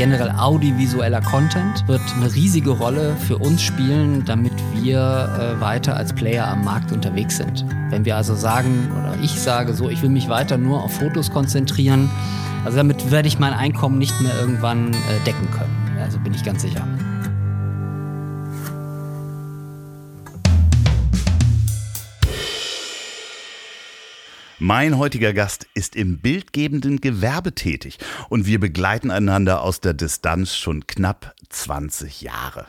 generell audiovisueller Content wird eine riesige Rolle für uns spielen, damit wir äh, weiter als Player am Markt unterwegs sind. Wenn wir also sagen, oder ich sage so, ich will mich weiter nur auf Fotos konzentrieren, also damit werde ich mein Einkommen nicht mehr irgendwann äh, decken können. Also bin ich ganz sicher. Mein heutiger Gast ist im bildgebenden Gewerbe tätig und wir begleiten einander aus der Distanz schon knapp 20 Jahre.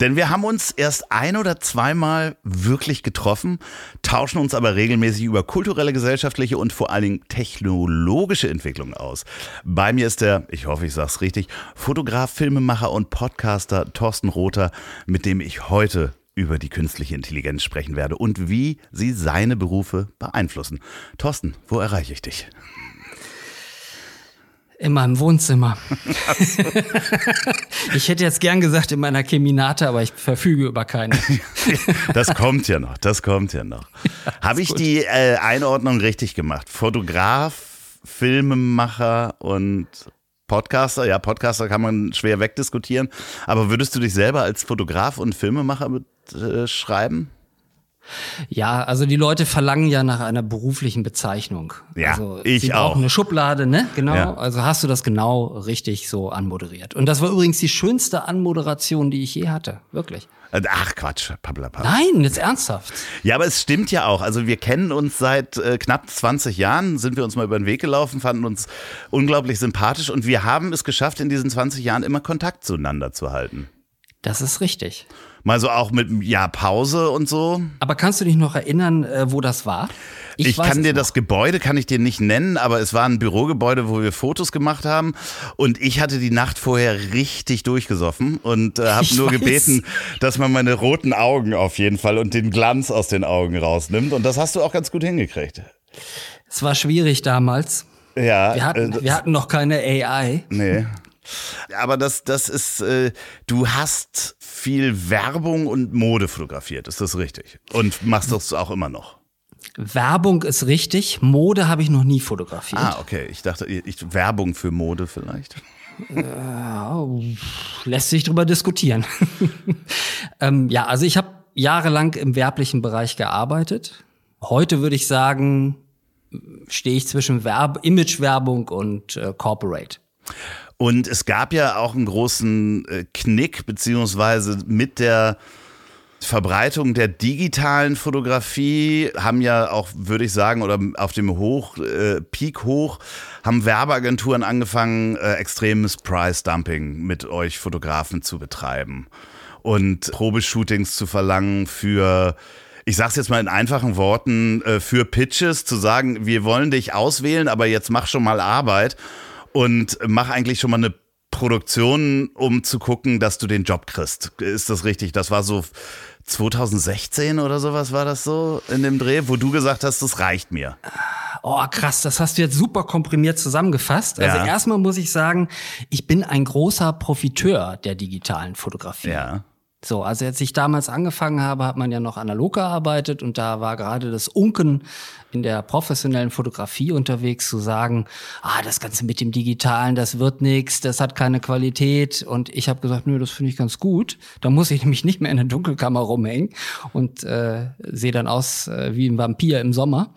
Denn wir haben uns erst ein oder zweimal wirklich getroffen, tauschen uns aber regelmäßig über kulturelle, gesellschaftliche und vor allen Dingen technologische Entwicklungen aus. Bei mir ist der, ich hoffe, ich sage es richtig, Fotograf, Filmemacher und Podcaster Thorsten Rother, mit dem ich heute über die künstliche Intelligenz sprechen werde und wie sie seine Berufe beeinflussen. Thorsten, wo erreiche ich dich? In meinem Wohnzimmer. ich hätte jetzt gern gesagt in meiner Keminate, aber ich verfüge über keine. das kommt ja noch, das kommt ja noch. Habe ich gut. die äh, Einordnung richtig gemacht? Fotograf, Filmemacher und Podcaster, ja, Podcaster kann man schwer wegdiskutieren. Aber würdest du dich selber als Fotograf und Filmemacher beschreiben? Ja, also die Leute verlangen ja nach einer beruflichen Bezeichnung. Ja, also ich sie auch. eine Schublade, ne? Genau. Ja. Also hast du das genau richtig so anmoderiert. Und das war übrigens die schönste Anmoderation, die ich je hatte. Wirklich. Ach Quatsch, Pablapa. Nein, jetzt ernsthaft. Ja, aber es stimmt ja auch. Also wir kennen uns seit äh, knapp 20 Jahren, sind wir uns mal über den Weg gelaufen, fanden uns unglaublich sympathisch und wir haben es geschafft, in diesen 20 Jahren immer Kontakt zueinander zu halten. Das ist richtig. Mal so auch mit ja Pause und so. Aber kannst du dich noch erinnern, äh, wo das war? Ich, ich kann dir noch. das Gebäude kann ich dir nicht nennen, aber es war ein Bürogebäude, wo wir Fotos gemacht haben und ich hatte die Nacht vorher richtig durchgesoffen und äh, habe nur weiß. gebeten, dass man meine roten Augen auf jeden Fall und den Glanz aus den Augen rausnimmt und das hast du auch ganz gut hingekriegt. Es war schwierig damals. Ja. Wir hatten, äh, wir hatten noch keine AI. Nee. Aber das, das ist, äh, du hast viel Werbung und Mode fotografiert, ist das richtig? Und machst das auch immer noch? Werbung ist richtig, Mode habe ich noch nie fotografiert. Ah, okay. Ich dachte, ich, Werbung für Mode vielleicht. Äh, lässt sich drüber diskutieren. ähm, ja, also ich habe jahrelang im werblichen Bereich gearbeitet. Heute würde ich sagen, stehe ich zwischen Werb Imagewerbung und äh, Corporate. Und es gab ja auch einen großen äh, Knick, beziehungsweise mit der Verbreitung der digitalen Fotografie haben ja auch, würde ich sagen, oder auf dem Hoch, äh, Peak hoch, haben Werbeagenturen angefangen, äh, extremes Price-Dumping mit euch Fotografen zu betreiben und Probeshootings zu verlangen für ich sag's jetzt mal in einfachen Worten, äh, für Pitches zu sagen, wir wollen dich auswählen, aber jetzt mach schon mal Arbeit und mach eigentlich schon mal eine Produktion, um zu gucken, dass du den Job kriegst. Ist das richtig? Das war so 2016 oder sowas war das so in dem Dreh, wo du gesagt hast, das reicht mir. Oh, krass, das hast du jetzt super komprimiert zusammengefasst. Also ja. erstmal muss ich sagen, ich bin ein großer Profiteur der digitalen Fotografie. Ja. So, also als ich damals angefangen habe, hat man ja noch analog gearbeitet und da war gerade das Unken in der professionellen Fotografie unterwegs zu sagen, ah, das Ganze mit dem Digitalen, das wird nichts, das hat keine Qualität. Und ich habe gesagt, nö, das finde ich ganz gut. Da muss ich nämlich nicht mehr in der Dunkelkammer rumhängen und äh, sehe dann aus äh, wie ein Vampir im Sommer.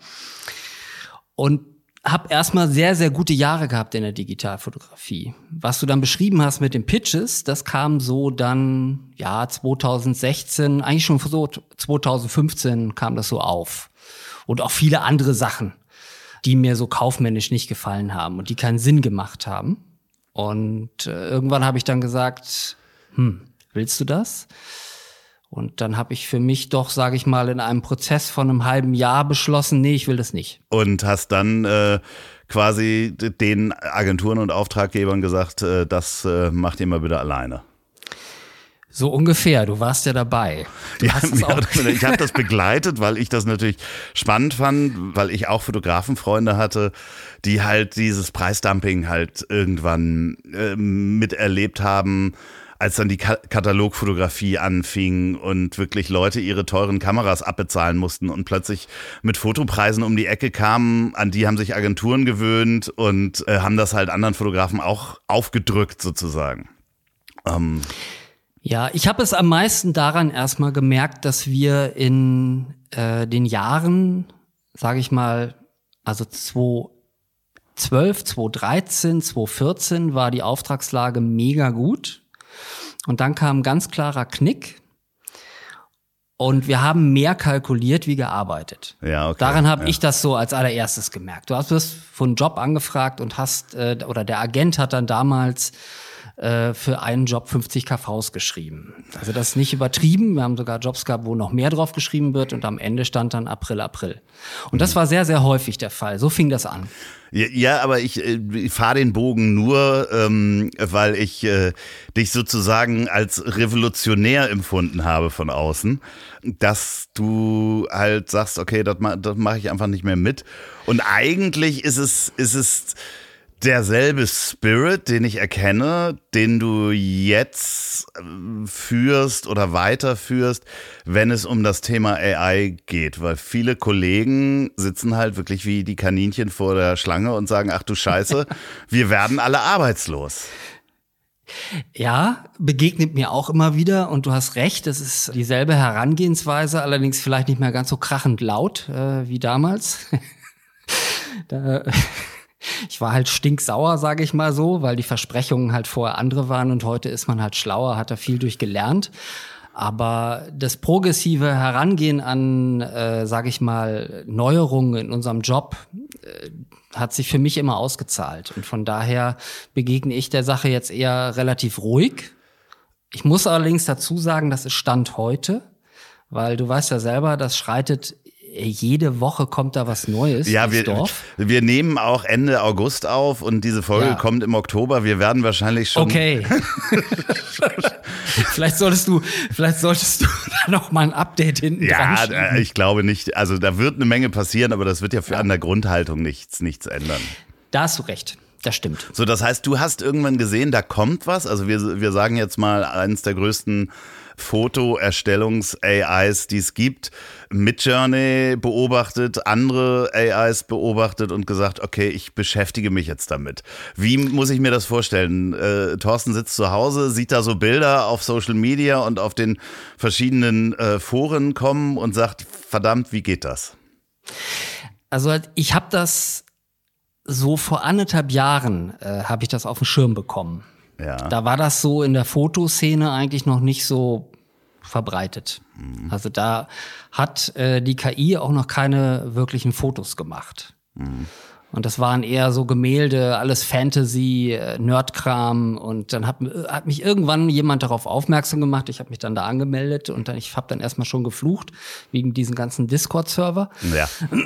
Und habe erstmal sehr, sehr gute Jahre gehabt in der Digitalfotografie. Was du dann beschrieben hast mit den Pitches, das kam so dann, ja, 2016, eigentlich schon so 2015 kam das so auf. Und auch viele andere Sachen, die mir so kaufmännisch nicht gefallen haben und die keinen Sinn gemacht haben. Und äh, irgendwann habe ich dann gesagt, hm, willst du das? Und dann habe ich für mich doch, sage ich mal, in einem Prozess von einem halben Jahr beschlossen, nee, ich will das nicht. Und hast dann äh, quasi den Agenturen und Auftraggebern gesagt, äh, das äh, macht ihr mal bitte alleine. So ungefähr, du warst ja dabei. Ja, ich habe das begleitet, weil ich das natürlich spannend fand, weil ich auch Fotografenfreunde hatte, die halt dieses Preisdumping halt irgendwann äh, miterlebt haben als dann die Ka Katalogfotografie anfing und wirklich Leute ihre teuren Kameras abbezahlen mussten und plötzlich mit Fotopreisen um die Ecke kamen, an die haben sich Agenturen gewöhnt und äh, haben das halt anderen Fotografen auch aufgedrückt sozusagen. Ähm. Ja, ich habe es am meisten daran erstmal gemerkt, dass wir in äh, den Jahren, sage ich mal, also 2012, 2013, 2014 war die Auftragslage mega gut. Und dann kam ein ganz klarer Knick. Und wir haben mehr kalkuliert wie gearbeitet. Ja, okay. Daran habe ja. ich das so als allererstes gemerkt. Du hast das von Job angefragt und hast, äh, oder der Agent hat dann damals äh, für einen Job 50 KVs geschrieben. Also das ist nicht übertrieben. Wir haben sogar Jobs gehabt, wo noch mehr drauf geschrieben wird und am Ende stand dann April, April. Und das war sehr, sehr häufig der Fall. So fing das an. Ja, aber ich, ich äh, fahre den Bogen nur, ähm, weil ich äh, dich sozusagen als revolutionär empfunden habe von außen, dass du halt sagst, okay, das, das mache ich einfach nicht mehr mit. Und eigentlich ist es, ist es derselbe Spirit, den ich erkenne, den du jetzt äh, führst oder weiterführst, wenn es um das Thema AI geht. Weil viele Kollegen sitzen halt wirklich wie die Kaninchen vor der Schlange und sagen, ach du Scheiße, wir werden alle arbeitslos. Ja, begegnet mir auch immer wieder und du hast recht, es ist dieselbe Herangehensweise, allerdings vielleicht nicht mehr ganz so krachend laut äh, wie damals. da ich war halt stinksauer, sage ich mal so, weil die Versprechungen halt vorher andere waren und heute ist man halt schlauer, hat da viel durchgelernt. Aber das progressive Herangehen an, äh, sage ich mal, Neuerungen in unserem Job äh, hat sich für mich immer ausgezahlt. Und von daher begegne ich der Sache jetzt eher relativ ruhig. Ich muss allerdings dazu sagen, das ist Stand heute, weil du weißt ja selber, das schreitet jede Woche kommt da was Neues. Ja, wir, Dorf. wir nehmen auch Ende August auf und diese Folge ja. kommt im Oktober. Wir werden wahrscheinlich schon. Okay. vielleicht solltest du, vielleicht solltest du da noch mal ein Update hinten Ja, äh, ich glaube nicht. Also da wird eine Menge passieren, aber das wird ja für ja. an der Grundhaltung nichts, nichts ändern. Da hast du recht. Das stimmt. So, das heißt, du hast irgendwann gesehen, da kommt was. Also wir, wir sagen jetzt mal, eines der größten Fotoerstellungs-AIs, die es gibt, mit Journey beobachtet, andere AIs beobachtet und gesagt, okay, ich beschäftige mich jetzt damit. Wie muss ich mir das vorstellen? Äh, Thorsten sitzt zu Hause, sieht da so Bilder auf Social Media und auf den verschiedenen äh, Foren kommen und sagt, verdammt, wie geht das? Also ich habe das so vor anderthalb Jahren äh, habe ich das auf dem Schirm bekommen. Ja. Da war das so in der Fotoszene eigentlich noch nicht so verbreitet. Mhm. Also da hat äh, die KI auch noch keine wirklichen Fotos gemacht. Mhm. Und das waren eher so Gemälde, alles Fantasy, äh, Nerdkram. Und dann hat, hat mich irgendwann jemand darauf aufmerksam gemacht. Ich habe mich dann da angemeldet und dann, ich habe dann erstmal schon geflucht wegen diesen ganzen Discord-Server. Ja.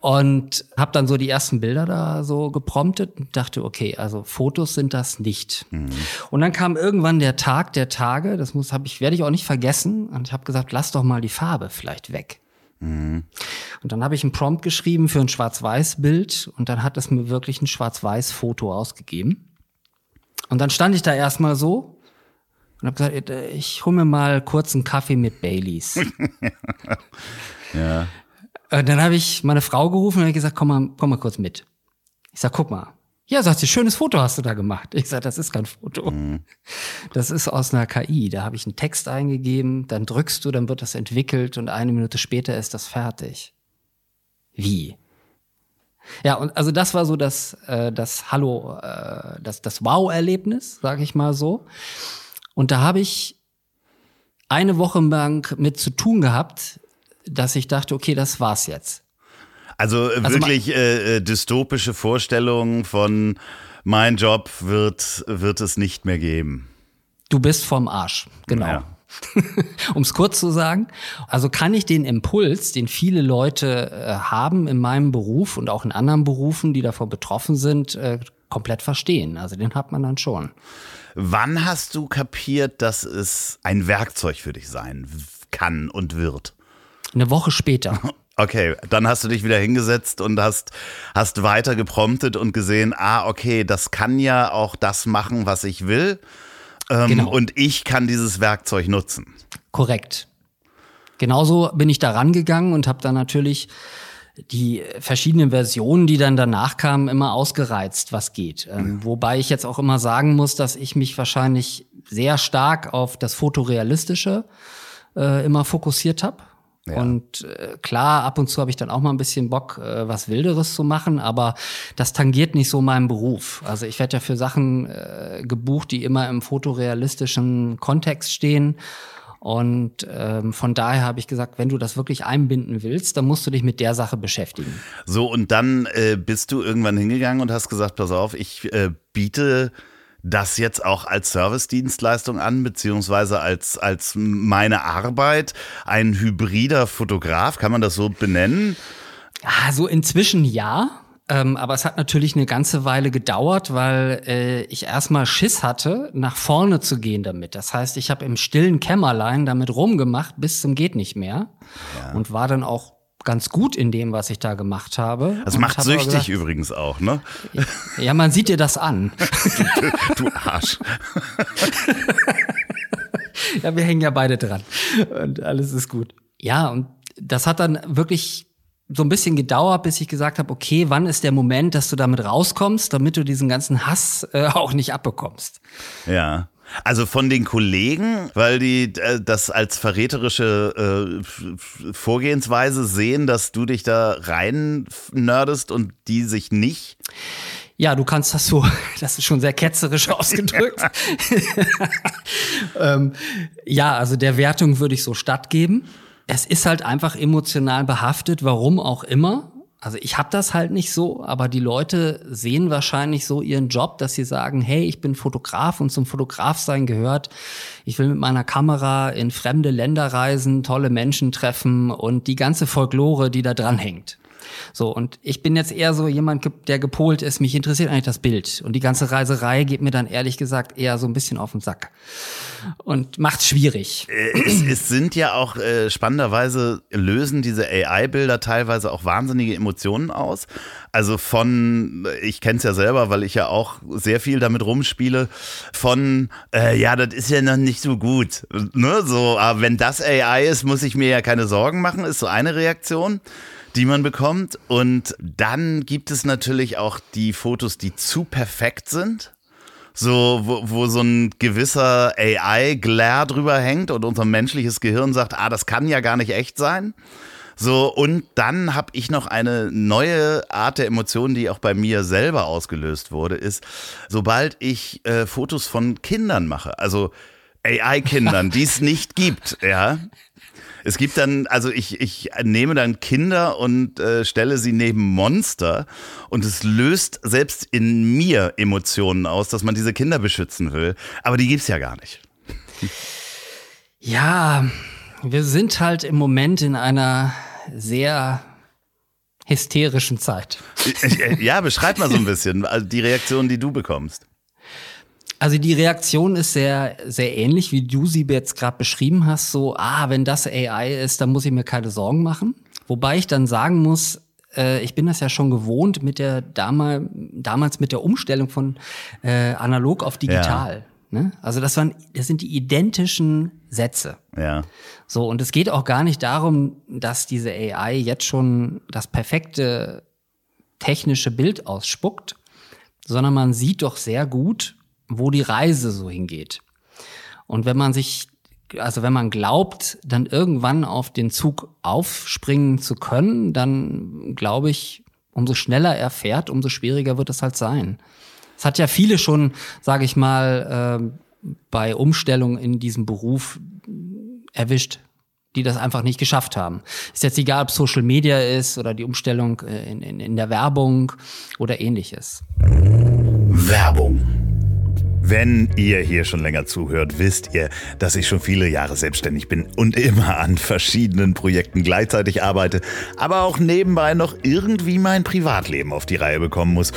und habe dann so die ersten Bilder da so gepromptet und dachte, okay, also Fotos sind das nicht. Mhm. Und dann kam irgendwann der Tag der Tage, das muss habe ich werde ich auch nicht vergessen und ich habe gesagt, lass doch mal die Farbe vielleicht weg. Mhm. Und dann habe ich einen Prompt geschrieben für ein Schwarz-Weiß-Bild und dann hat es mir wirklich ein Schwarz-Weiß-Foto ausgegeben. Und dann stand ich da erstmal so und habe gesagt, äh, ich hole mir mal kurz einen Kaffee mit Baileys. ja. Und dann habe ich meine Frau gerufen und habe gesagt, komm mal, komm mal kurz mit. Ich sag, guck mal, ja, sagt sie, schönes Foto hast du da gemacht. Ich sage, das ist kein Foto. Mhm. Das ist aus einer KI. Da habe ich einen Text eingegeben, dann drückst du, dann wird das entwickelt und eine Minute später ist das fertig. Wie? Ja, und also das war so das, äh, das Hallo, äh, das, das Wow-Erlebnis, sage ich mal so. Und da habe ich eine Woche lang mit zu tun gehabt, dass ich dachte, okay, das war's jetzt. Also, äh, also wirklich äh, äh, dystopische Vorstellungen von mein Job wird, wird es nicht mehr geben. Du bist vom Arsch, genau. Ja. um es kurz zu sagen. Also kann ich den Impuls, den viele Leute äh, haben in meinem Beruf und auch in anderen Berufen, die davon betroffen sind, äh, komplett verstehen. Also den hat man dann schon. Wann hast du kapiert, dass es ein Werkzeug für dich sein kann und wird? Eine Woche später. Okay, dann hast du dich wieder hingesetzt und hast, hast weiter gepromptet und gesehen, ah, okay, das kann ja auch das machen, was ich will. Ähm, genau. Und ich kann dieses Werkzeug nutzen. Korrekt. Genauso bin ich da rangegangen und habe dann natürlich die verschiedenen Versionen, die dann danach kamen, immer ausgereizt, was geht. Ähm, wobei ich jetzt auch immer sagen muss, dass ich mich wahrscheinlich sehr stark auf das Fotorealistische äh, immer fokussiert habe. Ja. Und äh, klar, ab und zu habe ich dann auch mal ein bisschen Bock, äh, was Wilderes zu machen, aber das tangiert nicht so meinen Beruf. Also ich werde ja für Sachen äh, gebucht, die immer im fotorealistischen Kontext stehen. Und ähm, von daher habe ich gesagt, wenn du das wirklich einbinden willst, dann musst du dich mit der Sache beschäftigen. So, und dann äh, bist du irgendwann hingegangen und hast gesagt, pass auf, ich äh, biete das jetzt auch als Service-Dienstleistung an, beziehungsweise als, als meine Arbeit, ein hybrider Fotograf, kann man das so benennen? Also inzwischen ja. Ähm, aber es hat natürlich eine ganze Weile gedauert, weil äh, ich erstmal Schiss hatte, nach vorne zu gehen damit. Das heißt, ich habe im stillen Kämmerlein damit rumgemacht bis zum geht nicht mehr ja. und war dann auch ganz gut in dem, was ich da gemacht habe. Das macht süchtig gesagt, übrigens auch, ne? Ja, man sieht dir das an. du, du Arsch. ja, wir hängen ja beide dran und alles ist gut. Ja, und das hat dann wirklich so ein bisschen gedauert, bis ich gesagt habe, okay, wann ist der Moment, dass du damit rauskommst, damit du diesen ganzen Hass äh, auch nicht abbekommst. Ja. Also von den Kollegen, weil die äh, das als verräterische äh, Vorgehensweise sehen, dass du dich da rein nerdest und die sich nicht. Ja, du kannst das so, das ist schon sehr ketzerisch ausgedrückt. ähm, ja, also der Wertung würde ich so stattgeben es ist halt einfach emotional behaftet, warum auch immer. Also ich habe das halt nicht so, aber die Leute sehen wahrscheinlich so ihren Job, dass sie sagen, hey, ich bin Fotograf und zum Fotograf sein gehört, ich will mit meiner Kamera in fremde Länder reisen, tolle Menschen treffen und die ganze Folklore, die da dran hängt. So, und ich bin jetzt eher so jemand, der gepolt ist, mich interessiert eigentlich das Bild. Und die ganze Reiserei geht mir dann ehrlich gesagt eher so ein bisschen auf den Sack. Und macht's schwierig. Äh, es, es sind ja auch äh, spannenderweise lösen diese AI-Bilder teilweise auch wahnsinnige Emotionen aus. Also von, ich kenne es ja selber, weil ich ja auch sehr viel damit rumspiele, von, äh, ja, das ist ja noch nicht so gut. Ne? So, aber wenn das AI ist, muss ich mir ja keine Sorgen machen, ist so eine Reaktion die man bekommt. Und dann gibt es natürlich auch die Fotos, die zu perfekt sind. So, wo, wo so ein gewisser AI-Glare drüber hängt und unser menschliches Gehirn sagt, ah, das kann ja gar nicht echt sein. So, und dann habe ich noch eine neue Art der Emotionen, die auch bei mir selber ausgelöst wurde, ist, sobald ich äh, Fotos von Kindern mache, also AI-Kindern, die es nicht gibt, ja, es gibt dann, also ich, ich nehme dann Kinder und äh, stelle sie neben Monster und es löst selbst in mir Emotionen aus, dass man diese Kinder beschützen will. Aber die gibt's ja gar nicht. Ja, wir sind halt im Moment in einer sehr hysterischen Zeit. Äh, ja, beschreib mal so ein bisschen also die Reaktion, die du bekommst. Also die Reaktion ist sehr, sehr ähnlich, wie du sie jetzt gerade beschrieben hast. So, ah, wenn das AI ist, dann muss ich mir keine Sorgen machen. Wobei ich dann sagen muss, äh, ich bin das ja schon gewohnt mit der damal, damals mit der Umstellung von äh, analog auf digital. Ja. Ne? Also das waren, das sind die identischen Sätze. Ja. So und es geht auch gar nicht darum, dass diese AI jetzt schon das perfekte technische Bild ausspuckt, sondern man sieht doch sehr gut, wo die Reise so hingeht. Und wenn man sich, also wenn man glaubt, dann irgendwann auf den Zug aufspringen zu können, dann glaube ich, umso schneller er fährt, umso schwieriger wird es halt sein. Es hat ja viele schon, sage ich mal, äh, bei Umstellung in diesem Beruf erwischt, die das einfach nicht geschafft haben. Ist jetzt egal, ob Social Media ist oder die Umstellung äh, in, in, in der Werbung oder ähnliches. Werbung wenn ihr hier schon länger zuhört, wisst ihr, dass ich schon viele Jahre selbstständig bin und immer an verschiedenen Projekten gleichzeitig arbeite, aber auch nebenbei noch irgendwie mein Privatleben auf die Reihe bekommen muss.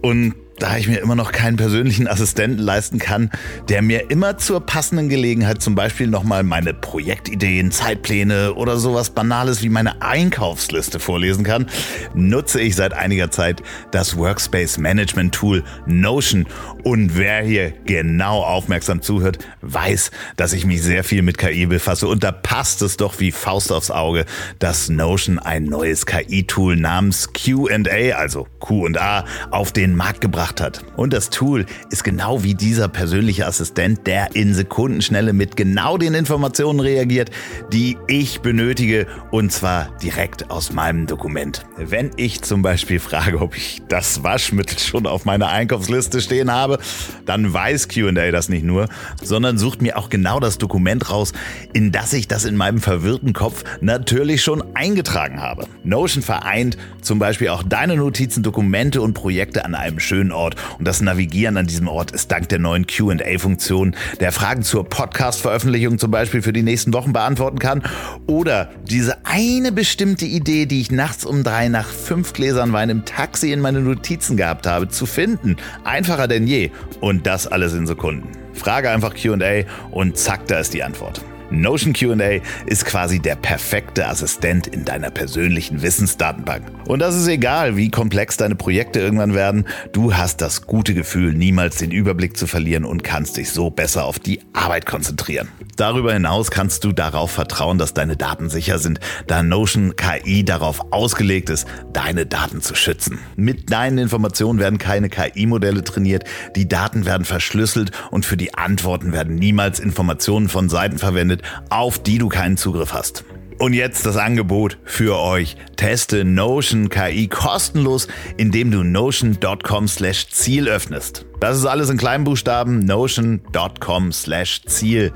Und da ich mir immer noch keinen persönlichen Assistenten leisten kann, der mir immer zur passenden Gelegenheit zum Beispiel nochmal meine Projektideen, Zeitpläne oder sowas Banales wie meine Einkaufsliste vorlesen kann, nutze ich seit einiger Zeit das Workspace Management Tool Notion. Und wer hier genau aufmerksam zuhört, weiß, dass ich mich sehr viel mit KI befasse. Und da passt es doch wie Faust aufs Auge, dass Notion ein neues KI-Tool namens QA, also Q&A, auf den Markt gebracht gemacht hat. Und das Tool ist genau wie dieser persönliche Assistent, der in Sekundenschnelle mit genau den Informationen reagiert, die ich benötige und zwar direkt aus meinem Dokument. Wenn ich zum Beispiel frage, ob ich das Waschmittel schon auf meiner Einkaufsliste stehen habe, dann weiß QA das nicht nur, sondern sucht mir auch genau das Dokument raus, in das ich das in meinem verwirrten Kopf natürlich schon eingetragen habe. Notion vereint zum Beispiel auch deine Notizen, Dokumente und Projekte an einem schönen Ort. Und das Navigieren an diesem Ort ist dank der neuen QA-Funktion, der Fragen zur Podcast-Veröffentlichung zum Beispiel für die nächsten Wochen beantworten kann. Oder diese eine bestimmte Idee, die ich nachts um drei nach fünf Gläsern Wein im Taxi in meine Notizen gehabt habe, zu finden. Einfacher denn je. Und das alles in Sekunden. Frage einfach QA und zack, da ist die Antwort. Notion QA ist quasi der perfekte Assistent in deiner persönlichen Wissensdatenbank. Und das ist egal, wie komplex deine Projekte irgendwann werden, du hast das gute Gefühl, niemals den Überblick zu verlieren und kannst dich so besser auf die Arbeit konzentrieren. Darüber hinaus kannst du darauf vertrauen, dass deine Daten sicher sind, da Notion KI darauf ausgelegt ist, deine Daten zu schützen. Mit deinen Informationen werden keine KI-Modelle trainiert, die Daten werden verschlüsselt und für die Antworten werden niemals Informationen von Seiten verwendet, findet, auf die du keinen Zugriff hast. Und jetzt das Angebot für euch. Teste Notion KI kostenlos, indem du notion.com slash Ziel öffnest. Das ist alles in kleinen Buchstaben, notion.com slash Ziel.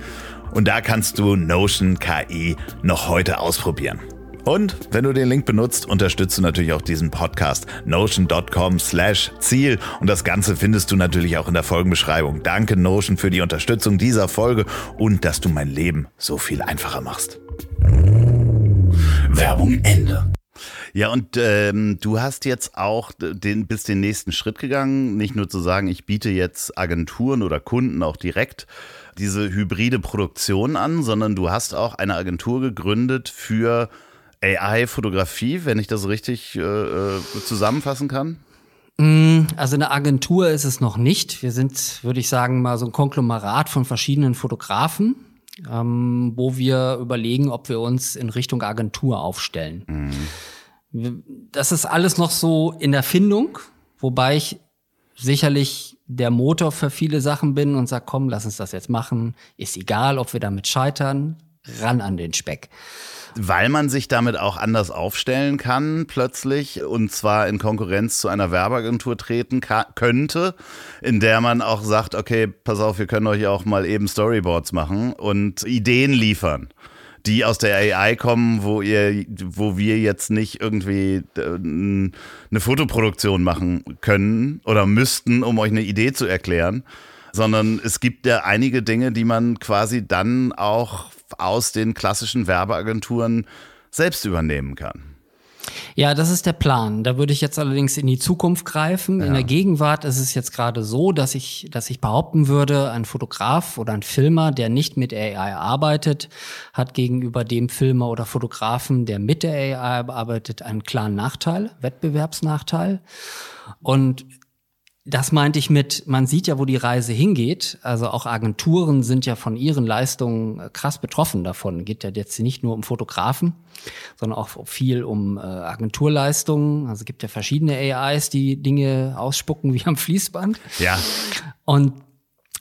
Und da kannst du Notion KI noch heute ausprobieren. Und wenn du den Link benutzt, unterstützt du natürlich auch diesen Podcast notion.com slash Ziel. Und das Ganze findest du natürlich auch in der Folgenbeschreibung. Danke Notion für die Unterstützung dieser Folge und dass du mein Leben so viel einfacher machst. Werbung Ende. Ja, und ähm, du hast jetzt auch den, bis den nächsten Schritt gegangen, nicht nur zu sagen, ich biete jetzt Agenturen oder Kunden auch direkt diese hybride Produktion an, sondern du hast auch eine Agentur gegründet für AI-Fotografie, wenn ich das richtig äh, äh, zusammenfassen kann? Mm, also eine Agentur ist es noch nicht. Wir sind, würde ich sagen, mal so ein Konglomerat von verschiedenen Fotografen, ähm, wo wir überlegen, ob wir uns in Richtung Agentur aufstellen. Mhm. Das ist alles noch so in der Findung, wobei ich sicherlich der Motor für viele Sachen bin und sage, komm, lass uns das jetzt machen. Ist egal, ob wir damit scheitern, ran an den Speck. Weil man sich damit auch anders aufstellen kann plötzlich und zwar in Konkurrenz zu einer Werbeagentur treten könnte, in der man auch sagt, okay, pass auf, wir können euch auch mal eben Storyboards machen und Ideen liefern die aus der AI kommen, wo ihr, wo wir jetzt nicht irgendwie äh, eine Fotoproduktion machen können oder müssten, um euch eine Idee zu erklären, sondern es gibt ja einige Dinge, die man quasi dann auch aus den klassischen Werbeagenturen selbst übernehmen kann. Ja, das ist der Plan. Da würde ich jetzt allerdings in die Zukunft greifen. Ja. In der Gegenwart ist es jetzt gerade so, dass ich, dass ich behaupten würde, ein Fotograf oder ein Filmer, der nicht mit AI arbeitet, hat gegenüber dem Filmer oder Fotografen, der mit der AI arbeitet, einen klaren Nachteil, Wettbewerbsnachteil. Und das meinte ich mit, man sieht ja, wo die Reise hingeht. Also auch Agenturen sind ja von ihren Leistungen äh, krass betroffen davon. Geht ja jetzt nicht nur um Fotografen, sondern auch viel um äh, Agenturleistungen. Also es gibt ja verschiedene AIs, die Dinge ausspucken wie am Fließband. Ja. Und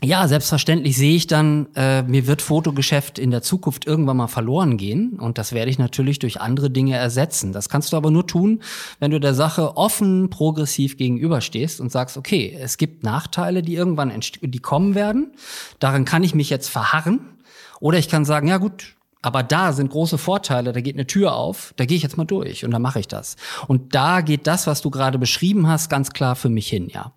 ja, selbstverständlich sehe ich dann, äh, mir wird Fotogeschäft in der Zukunft irgendwann mal verloren gehen und das werde ich natürlich durch andere Dinge ersetzen. Das kannst du aber nur tun, wenn du der Sache offen, progressiv gegenüberstehst und sagst, okay, es gibt Nachteile, die irgendwann die kommen werden. Daran kann ich mich jetzt verharren. Oder ich kann sagen, ja gut, aber da sind große Vorteile, da geht eine Tür auf, da gehe ich jetzt mal durch und dann mache ich das. Und da geht das, was du gerade beschrieben hast, ganz klar für mich hin, ja.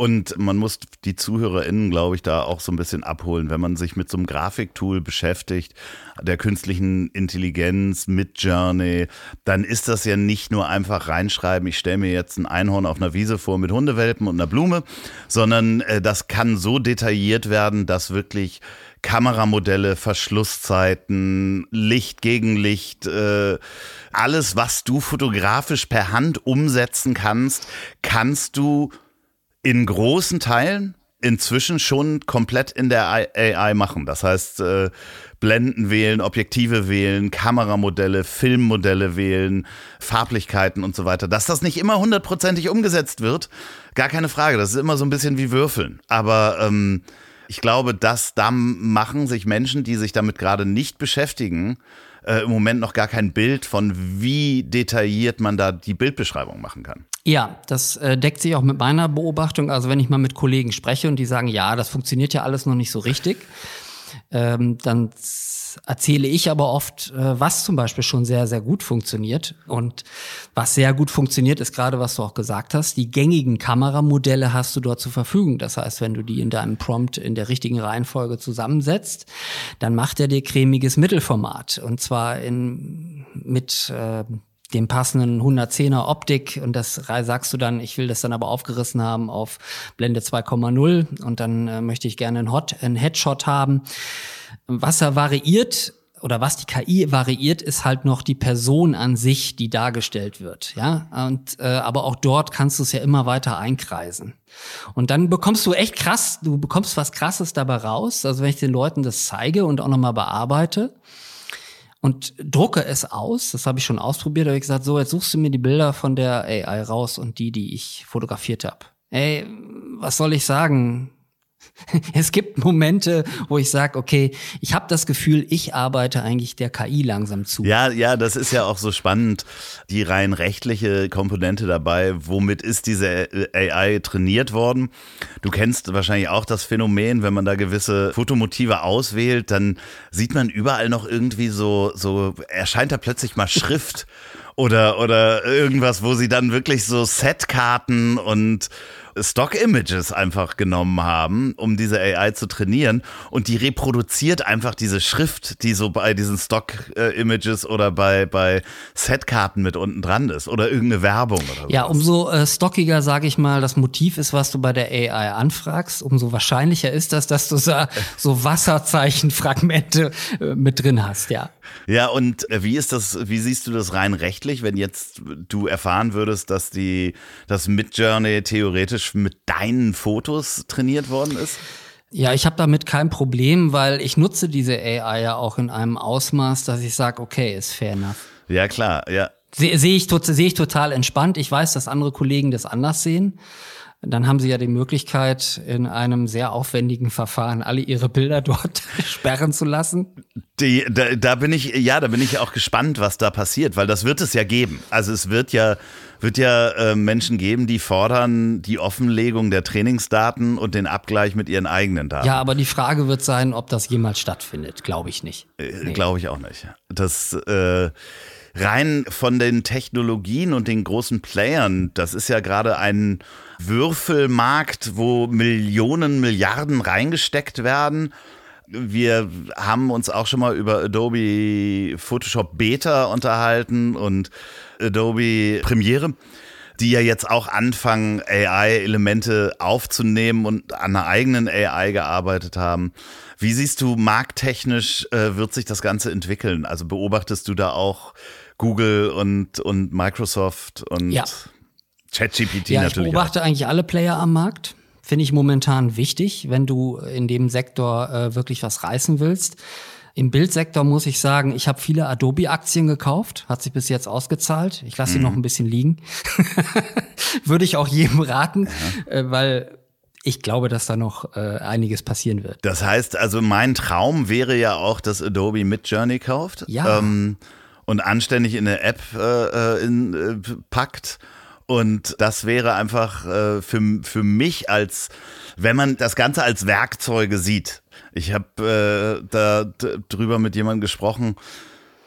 Und man muss die ZuhörerInnen, glaube ich, da auch so ein bisschen abholen, wenn man sich mit so einem Grafiktool beschäftigt, der künstlichen Intelligenz, mit Journey, dann ist das ja nicht nur einfach reinschreiben, ich stelle mir jetzt ein Einhorn auf einer Wiese vor mit Hundewelpen und einer Blume, sondern äh, das kann so detailliert werden, dass wirklich Kameramodelle, Verschlusszeiten, Licht gegen Licht, äh, alles, was du fotografisch per Hand umsetzen kannst, kannst du in großen Teilen inzwischen schon komplett in der AI machen. Das heißt, äh, Blenden wählen, Objektive wählen, Kameramodelle, Filmmodelle wählen, Farblichkeiten und so weiter. Dass das nicht immer hundertprozentig umgesetzt wird, gar keine Frage. Das ist immer so ein bisschen wie Würfeln. Aber ähm, ich glaube, dass da machen sich Menschen, die sich damit gerade nicht beschäftigen, äh, im Moment noch gar kein Bild von, wie detailliert man da die Bildbeschreibung machen kann. Ja, das äh, deckt sich auch mit meiner Beobachtung. Also wenn ich mal mit Kollegen spreche und die sagen, ja, das funktioniert ja alles noch nicht so richtig, ähm, dann erzähle ich aber oft, äh, was zum Beispiel schon sehr, sehr gut funktioniert. Und was sehr gut funktioniert, ist gerade, was du auch gesagt hast, die gängigen Kameramodelle hast du dort zur Verfügung. Das heißt, wenn du die in deinem Prompt in der richtigen Reihenfolge zusammensetzt, dann macht er dir cremiges Mittelformat. Und zwar in, mit äh, dem passenden 110er Optik und das sagst du dann, ich will das dann aber aufgerissen haben auf Blende 2,0 und dann äh, möchte ich gerne einen, Hot, einen Headshot haben. Was er variiert oder was die KI variiert, ist halt noch die Person an sich, die dargestellt wird, ja. Und äh, aber auch dort kannst du es ja immer weiter einkreisen. Und dann bekommst du echt krass, du bekommst was Krasses dabei raus. Also wenn ich den Leuten das zeige und auch nochmal bearbeite, und drucke es aus. Das habe ich schon ausprobiert. Da habe ich gesagt, so, jetzt suchst du mir die Bilder von der AI raus und die, die ich fotografiert habe. Ey, was soll ich sagen? Es gibt Momente, wo ich sage, okay, ich habe das Gefühl, ich arbeite eigentlich der KI langsam zu. Ja, ja, das ist ja auch so spannend, die rein rechtliche Komponente dabei. Womit ist diese AI trainiert worden? Du kennst wahrscheinlich auch das Phänomen, wenn man da gewisse Fotomotive auswählt, dann sieht man überall noch irgendwie so, so erscheint da plötzlich mal Schrift oder, oder irgendwas, wo sie dann wirklich so Setkarten und Stock-Images einfach genommen haben, um diese AI zu trainieren. Und die reproduziert einfach diese Schrift, die so bei diesen Stock-Images oder bei, bei Setkarten mit unten dran ist. Oder irgendeine Werbung oder so. Ja, umso äh, stockiger, sage ich mal, das Motiv ist, was du bei der AI anfragst, umso wahrscheinlicher ist das, dass du so, so Wasserzeichenfragmente äh, mit drin hast, ja. Ja, und äh, wie ist das, wie siehst du das rein rechtlich, wenn jetzt du erfahren würdest, dass die, das Midjourney theoretisch mit deinen Fotos trainiert worden ist? Ja, ich habe damit kein Problem, weil ich nutze diese AI ja auch in einem Ausmaß, dass ich sage, okay, ist fair enough. Ja, klar, ja. Sehe seh ich, seh ich total entspannt. Ich weiß, dass andere Kollegen das anders sehen dann haben sie ja die Möglichkeit, in einem sehr aufwendigen Verfahren alle ihre Bilder dort sperren zu lassen. Die, da, da bin ich, ja, da bin ich auch gespannt, was da passiert, weil das wird es ja geben. Also es wird ja, wird ja äh, Menschen geben, die fordern die Offenlegung der Trainingsdaten und den Abgleich mit ihren eigenen Daten. Ja, aber die Frage wird sein, ob das jemals stattfindet. Glaube ich nicht. Äh, nee. Glaube ich auch nicht. Das äh, rein von den Technologien und den großen Playern, das ist ja gerade ein Würfelmarkt, wo Millionen, Milliarden reingesteckt werden. Wir haben uns auch schon mal über Adobe Photoshop Beta unterhalten und Adobe Premiere, die ja jetzt auch anfangen, AI-Elemente aufzunehmen und an einer eigenen AI gearbeitet haben. Wie siehst du, markttechnisch äh, wird sich das Ganze entwickeln? Also beobachtest du da auch Google und, und Microsoft und ja. ChatGPT ja, natürlich. Ich beobachte auch. eigentlich alle Player am Markt. Finde ich momentan wichtig, wenn du in dem Sektor äh, wirklich was reißen willst. Im Bildsektor muss ich sagen, ich habe viele Adobe-Aktien gekauft, hat sich bis jetzt ausgezahlt. Ich lasse sie mhm. noch ein bisschen liegen. Würde ich auch jedem raten, ja. äh, weil ich glaube, dass da noch äh, einiges passieren wird. Das heißt, also mein Traum wäre ja auch, dass Adobe mit Journey kauft. Ja. Ähm, und anständig in eine App äh, äh, in, äh, packt. Und das wäre einfach äh, für, für mich als, wenn man das Ganze als Werkzeuge sieht. Ich habe äh, da drüber mit jemandem gesprochen.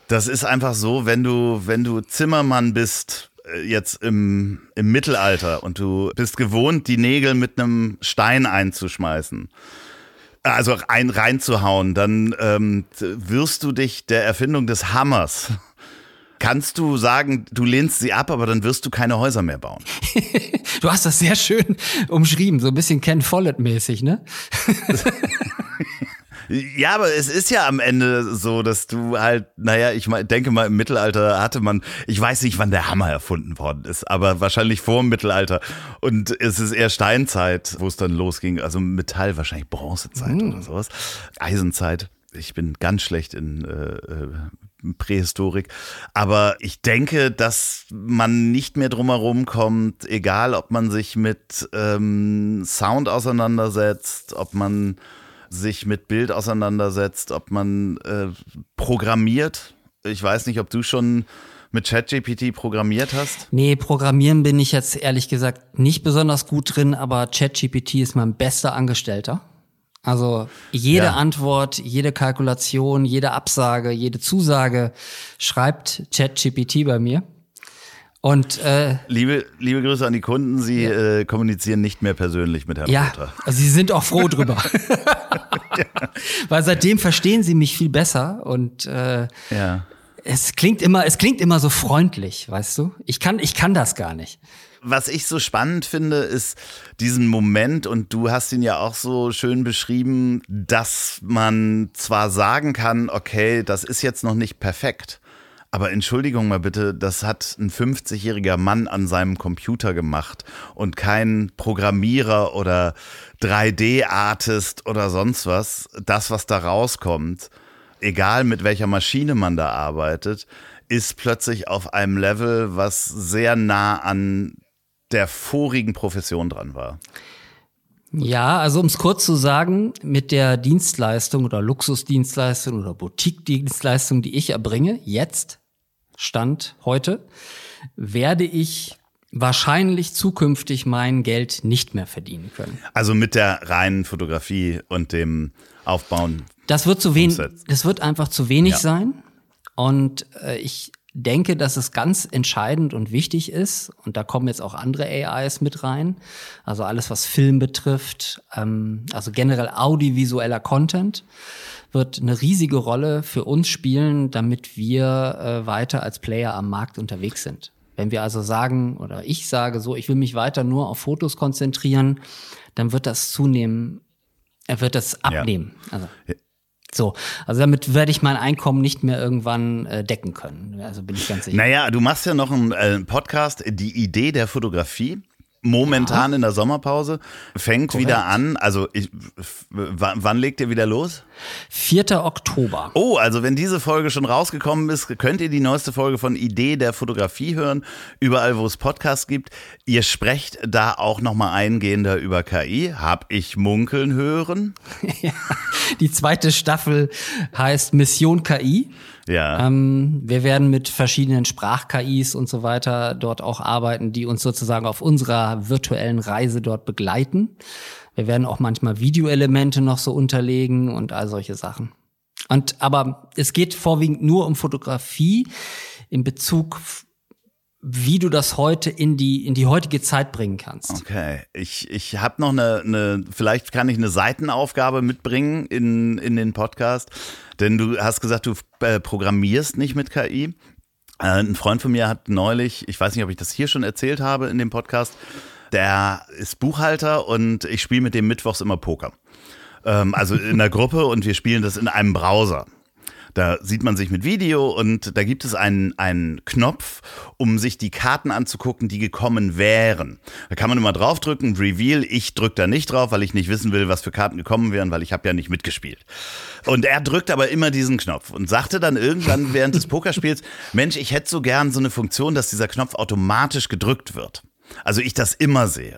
Das ist einfach so, wenn du, wenn du Zimmermann bist jetzt im, im Mittelalter und du bist gewohnt, die Nägel mit einem Stein einzuschmeißen also ein reinzuhauen, dann ähm, wirst du dich der Erfindung des Hammers kannst du sagen, du lehnst sie ab, aber dann wirst du keine Häuser mehr bauen. du hast das sehr schön umschrieben, so ein bisschen Ken Follett-mäßig, ne? Ja, aber es ist ja am Ende so, dass du halt, naja, ich denke mal, im Mittelalter hatte man, ich weiß nicht, wann der Hammer erfunden worden ist, aber wahrscheinlich vor dem Mittelalter. Und es ist eher Steinzeit, wo es dann losging. Also Metall, wahrscheinlich Bronzezeit mhm. oder sowas. Eisenzeit. Ich bin ganz schlecht in äh, äh, Prähistorik. Aber ich denke, dass man nicht mehr drumherum kommt, egal ob man sich mit ähm, Sound auseinandersetzt, ob man sich mit Bild auseinandersetzt, ob man äh, programmiert. Ich weiß nicht, ob du schon mit ChatGPT programmiert hast? Nee, programmieren bin ich jetzt ehrlich gesagt nicht besonders gut drin, aber ChatGPT ist mein bester Angestellter. Also jede ja. Antwort, jede Kalkulation, jede Absage, jede Zusage schreibt ChatGPT bei mir. Und äh, liebe, liebe Grüße an die Kunden, Sie ja. äh, kommunizieren nicht mehr persönlich mit Herrn ja, Potter. Also Sie sind auch froh drüber. ja. Weil seitdem verstehen Sie mich viel besser und äh, ja. es klingt immer, es klingt immer so freundlich, weißt du? Ich kann, ich kann das gar nicht. Was ich so spannend finde, ist diesen Moment, und du hast ihn ja auch so schön beschrieben, dass man zwar sagen kann, okay, das ist jetzt noch nicht perfekt, aber Entschuldigung mal bitte, das hat ein 50-jähriger Mann an seinem Computer gemacht und kein Programmierer oder 3D-Artist oder sonst was. Das, was da rauskommt, egal mit welcher Maschine man da arbeitet, ist plötzlich auf einem Level, was sehr nah an der vorigen Profession dran war. Ja, also um es kurz zu sagen, mit der Dienstleistung oder Luxusdienstleistung oder Boutique-Dienstleistung, die ich erbringe, jetzt Stand heute, werde ich wahrscheinlich zukünftig mein Geld nicht mehr verdienen können. Also mit der reinen Fotografie und dem Aufbauen. Das wird zu wenig, das wird einfach zu wenig ja. sein. Und äh, ich denke, dass es ganz entscheidend und wichtig ist, und da kommen jetzt auch andere AIs mit rein, also alles, was Film betrifft, ähm, also generell audiovisueller Content, wird eine riesige Rolle für uns spielen, damit wir äh, weiter als Player am Markt unterwegs sind. Wenn wir also sagen, oder ich sage so, ich will mich weiter nur auf Fotos konzentrieren, dann wird das zunehmen, er wird das abnehmen. Ja. Also. So, also damit werde ich mein Einkommen nicht mehr irgendwann äh, decken können. Also bin ich ganz sicher. Naja, du machst ja noch einen äh, Podcast, die Idee der Fotografie momentan ja. in der Sommerpause, fängt Korrekt. wieder an. Also ich, wann legt ihr wieder los? 4. Oktober. Oh, also wenn diese Folge schon rausgekommen ist, könnt ihr die neueste Folge von Idee der Fotografie hören, überall wo es Podcasts gibt. Ihr sprecht da auch nochmal eingehender über KI. Hab ich munkeln hören? ja, die zweite Staffel heißt Mission KI. Ja. Ähm, wir werden mit verschiedenen Sprach-KIs und so weiter dort auch arbeiten, die uns sozusagen auf unserer virtuellen Reise dort begleiten. Wir werden auch manchmal Videoelemente noch so unterlegen und all solche Sachen. Und aber es geht vorwiegend nur um Fotografie in Bezug wie du das heute in die, in die heutige Zeit bringen kannst. Okay, ich, ich habe noch eine, eine, vielleicht kann ich eine Seitenaufgabe mitbringen in, in den Podcast, denn du hast gesagt, du äh, programmierst nicht mit KI. Äh, ein Freund von mir hat neulich, ich weiß nicht, ob ich das hier schon erzählt habe in dem Podcast, der ist Buchhalter und ich spiele mit dem mittwochs immer Poker. Ähm, also in der Gruppe und wir spielen das in einem Browser. Da sieht man sich mit Video und da gibt es einen, einen Knopf, um sich die Karten anzugucken, die gekommen wären. Da kann man immer draufdrücken, Reveal. Ich drücke da nicht drauf, weil ich nicht wissen will, was für Karten gekommen wären, weil ich habe ja nicht mitgespielt. Und er drückt aber immer diesen Knopf und sagte dann irgendwann während des Pokerspiels, Mensch, ich hätte so gern so eine Funktion, dass dieser Knopf automatisch gedrückt wird. Also ich das immer sehe.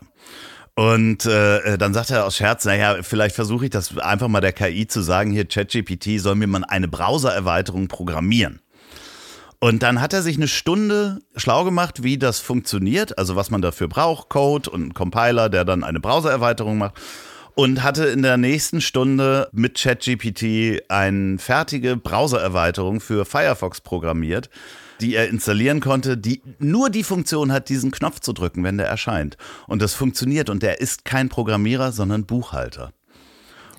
Und äh, äh, dann sagt er aus Scherz, naja, vielleicht versuche ich das einfach mal der KI zu sagen, hier ChatGPT soll mir mal eine Browser-Erweiterung programmieren. Und dann hat er sich eine Stunde schlau gemacht, wie das funktioniert, also was man dafür braucht, Code und einen Compiler, der dann eine Browser-Erweiterung macht. Und hatte in der nächsten Stunde mit ChatGPT eine fertige Browser-Erweiterung für Firefox programmiert, die er installieren konnte, die nur die Funktion hat, diesen Knopf zu drücken, wenn der erscheint. Und das funktioniert und der ist kein Programmierer, sondern Buchhalter.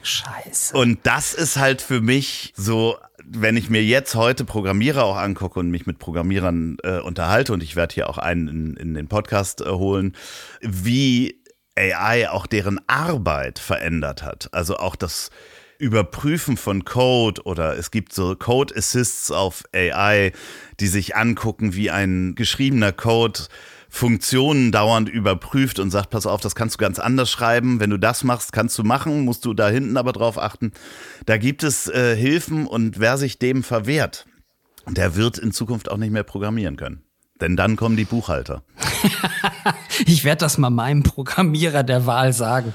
Scheiße. Und das ist halt für mich so, wenn ich mir jetzt heute Programmierer auch angucke und mich mit Programmierern äh, unterhalte und ich werde hier auch einen in, in den Podcast äh, holen, wie AI auch deren Arbeit verändert hat. Also auch das Überprüfen von Code oder es gibt so Code Assists auf AI, die sich angucken, wie ein geschriebener Code Funktionen dauernd überprüft und sagt, pass auf, das kannst du ganz anders schreiben. Wenn du das machst, kannst du machen, musst du da hinten aber drauf achten. Da gibt es äh, Hilfen und wer sich dem verwehrt, der wird in Zukunft auch nicht mehr programmieren können. Denn dann kommen die Buchhalter. ich werde das mal meinem Programmierer der Wahl sagen.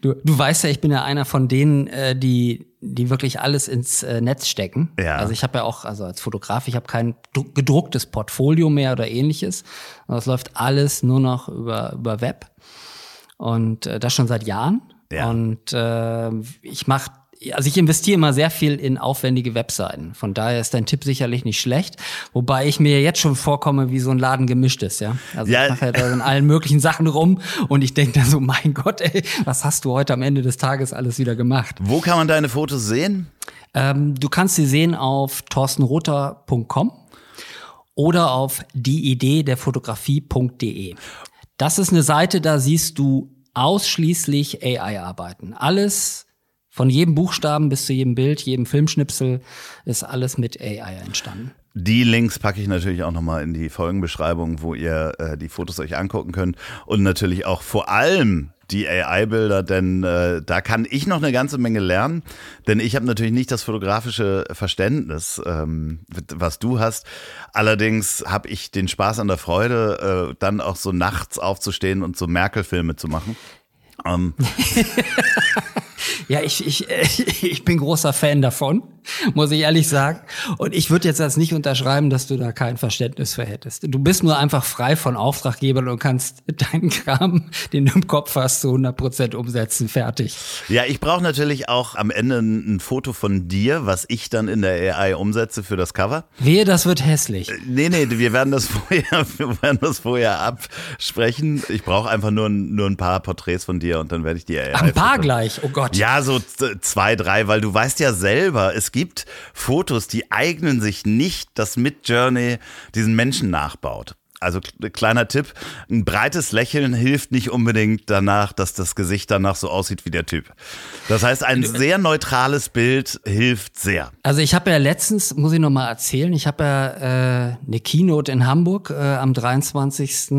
Du, du weißt ja, ich bin ja einer von denen, äh, die, die wirklich alles ins äh, Netz stecken. Ja. Also ich habe ja auch, also als Fotograf, ich habe kein gedrucktes Portfolio mehr oder ähnliches. Das läuft alles nur noch über, über Web. Und äh, das schon seit Jahren. Ja. Und äh, ich mache also ich investiere immer sehr viel in aufwendige Webseiten. Von daher ist dein Tipp sicherlich nicht schlecht. Wobei ich mir jetzt schon vorkomme, wie so ein Laden gemischt ist, ja. Also ja. ich mache ja da in allen möglichen Sachen rum und ich denke dann so, mein Gott, ey, was hast du heute am Ende des Tages alles wieder gemacht? Wo kann man deine Fotos sehen? Ähm, du kannst sie sehen auf torstenroter.com oder auf die Idee der Fotografie.de. Das ist eine Seite, da siehst du ausschließlich AI arbeiten. Alles von jedem Buchstaben bis zu jedem Bild, jedem Filmschnipsel ist alles mit AI entstanden. Die Links packe ich natürlich auch nochmal in die Folgenbeschreibung, wo ihr äh, die Fotos euch angucken könnt. Und natürlich auch vor allem die AI-Bilder, denn äh, da kann ich noch eine ganze Menge lernen. Denn ich habe natürlich nicht das fotografische Verständnis, ähm, was du hast. Allerdings habe ich den Spaß an der Freude, äh, dann auch so nachts aufzustehen und so Merkel-Filme zu machen. Ähm. Ja, ich, ich, ich bin großer Fan davon, muss ich ehrlich sagen. Und ich würde jetzt das nicht unterschreiben, dass du da kein Verständnis für hättest. Du bist nur einfach frei von Auftraggebern und kannst deinen Kram, den du im Kopf hast, zu 100 Prozent umsetzen. Fertig. Ja, ich brauche natürlich auch am Ende ein Foto von dir, was ich dann in der AI umsetze für das Cover. Wehe, das wird hässlich. Äh, nee, nee, wir werden das vorher, wir werden das vorher absprechen. Ich brauche einfach nur, nur ein paar Porträts von dir und dann werde ich die AI. Ein paar gleich, oh Gott. Ja, so zwei, drei, weil du weißt ja selber, es gibt Fotos, die eignen sich nicht, dass Mid-Journey diesen Menschen nachbaut. Also kleiner Tipp, ein breites Lächeln hilft nicht unbedingt danach, dass das Gesicht danach so aussieht wie der Typ. Das heißt, ein sehr neutrales Bild hilft sehr. Also ich habe ja letztens, muss ich noch mal erzählen, ich habe ja äh, eine Keynote in Hamburg äh, am 23.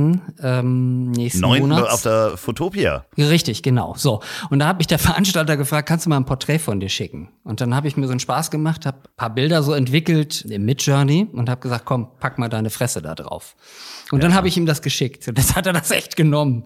Ähm, nächsten 9. Monat. auf der Fotopia. Richtig, genau. So. Und da habe ich der Veranstalter gefragt, kannst du mal ein Porträt von dir schicken? Und dann habe ich mir so einen Spaß gemacht, habe paar Bilder so entwickelt im Midjourney und habe gesagt, komm, pack mal deine Fresse da drauf. Und ja. dann habe ich ihm das geschickt. Und das hat er das echt genommen.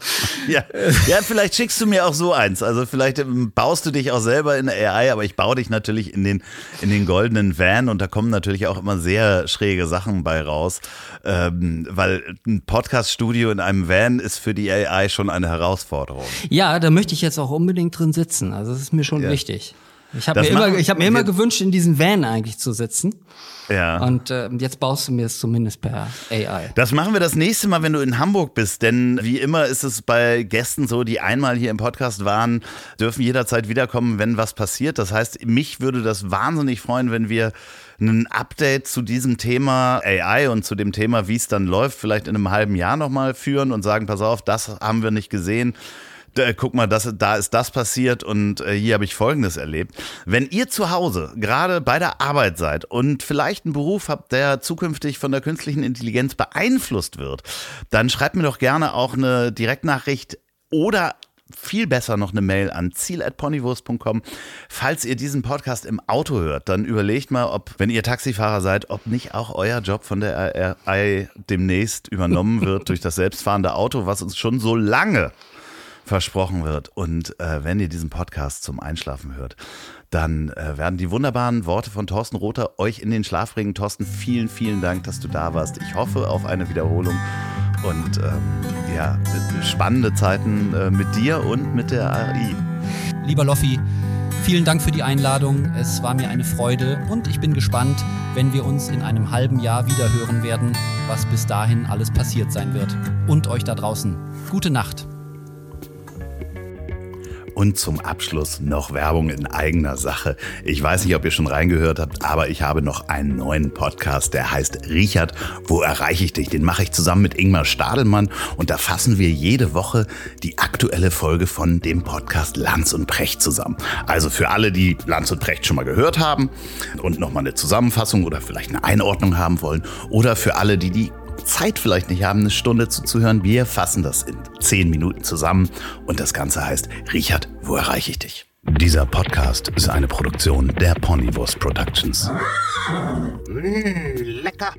Ja. ja, vielleicht schickst du mir auch so eins. Also vielleicht ähm, baust du dich auch selber in der AI, aber ich baue dich natürlich in den, in den goldenen Van und da kommen natürlich auch immer sehr schräge Sachen bei raus. Ähm, weil ein Podcast-Studio in einem Van ist für die AI schon eine Herausforderung. Ja, da möchte ich jetzt auch unbedingt drin sitzen. Also das ist mir schon ja. wichtig. Ich habe mir, immer, ich hab mir immer gewünscht, in diesem Van eigentlich zu sitzen. Ja. Und äh, jetzt baust du mir es zumindest per AI. Das machen wir das nächste Mal, wenn du in Hamburg bist. Denn wie immer ist es bei Gästen so, die einmal hier im Podcast waren, dürfen jederzeit wiederkommen, wenn was passiert. Das heißt, mich würde das wahnsinnig freuen, wenn wir ein Update zu diesem Thema AI und zu dem Thema, wie es dann läuft, vielleicht in einem halben Jahr nochmal führen und sagen, pass auf, das haben wir nicht gesehen äh, guck mal, das, da ist das passiert und äh, hier habe ich Folgendes erlebt. Wenn ihr zu Hause gerade bei der Arbeit seid und vielleicht einen Beruf habt, der zukünftig von der künstlichen Intelligenz beeinflusst wird, dann schreibt mir doch gerne auch eine Direktnachricht oder viel besser noch eine Mail an ziel.ponywurst.com. Falls ihr diesen Podcast im Auto hört, dann überlegt mal, ob, wenn ihr Taxifahrer seid, ob nicht auch euer Job von der AI demnächst übernommen wird durch das selbstfahrende Auto, was uns schon so lange versprochen wird. Und äh, wenn ihr diesen Podcast zum Einschlafen hört, dann äh, werden die wunderbaren Worte von Thorsten Rother euch in den Schlaf bringen. Thorsten, vielen, vielen Dank, dass du da warst. Ich hoffe auf eine Wiederholung und ähm, ja, spannende Zeiten äh, mit dir und mit der AI. Lieber Loffi, Vielen Dank für die Einladung. Es war mir eine Freude und ich bin gespannt, wenn wir uns in einem halben Jahr wieder hören werden, was bis dahin alles passiert sein wird. Und euch da draußen. Gute Nacht. Und zum Abschluss noch Werbung in eigener Sache. Ich weiß nicht, ob ihr schon reingehört habt, aber ich habe noch einen neuen Podcast, der heißt Richard, wo erreiche ich dich? Den mache ich zusammen mit Ingmar Stadelmann und da fassen wir jede Woche die aktuelle Folge von dem Podcast Lanz und Precht zusammen. Also für alle, die Lanz und Precht schon mal gehört haben und nochmal eine Zusammenfassung oder vielleicht eine Einordnung haben wollen oder für alle, die die Zeit vielleicht nicht haben, eine Stunde zuzuhören. Wir fassen das in zehn Minuten zusammen und das Ganze heißt, Richard, wo erreiche ich dich? Dieser Podcast ist eine Produktion der Ponywurst Productions. Mmh, lecker.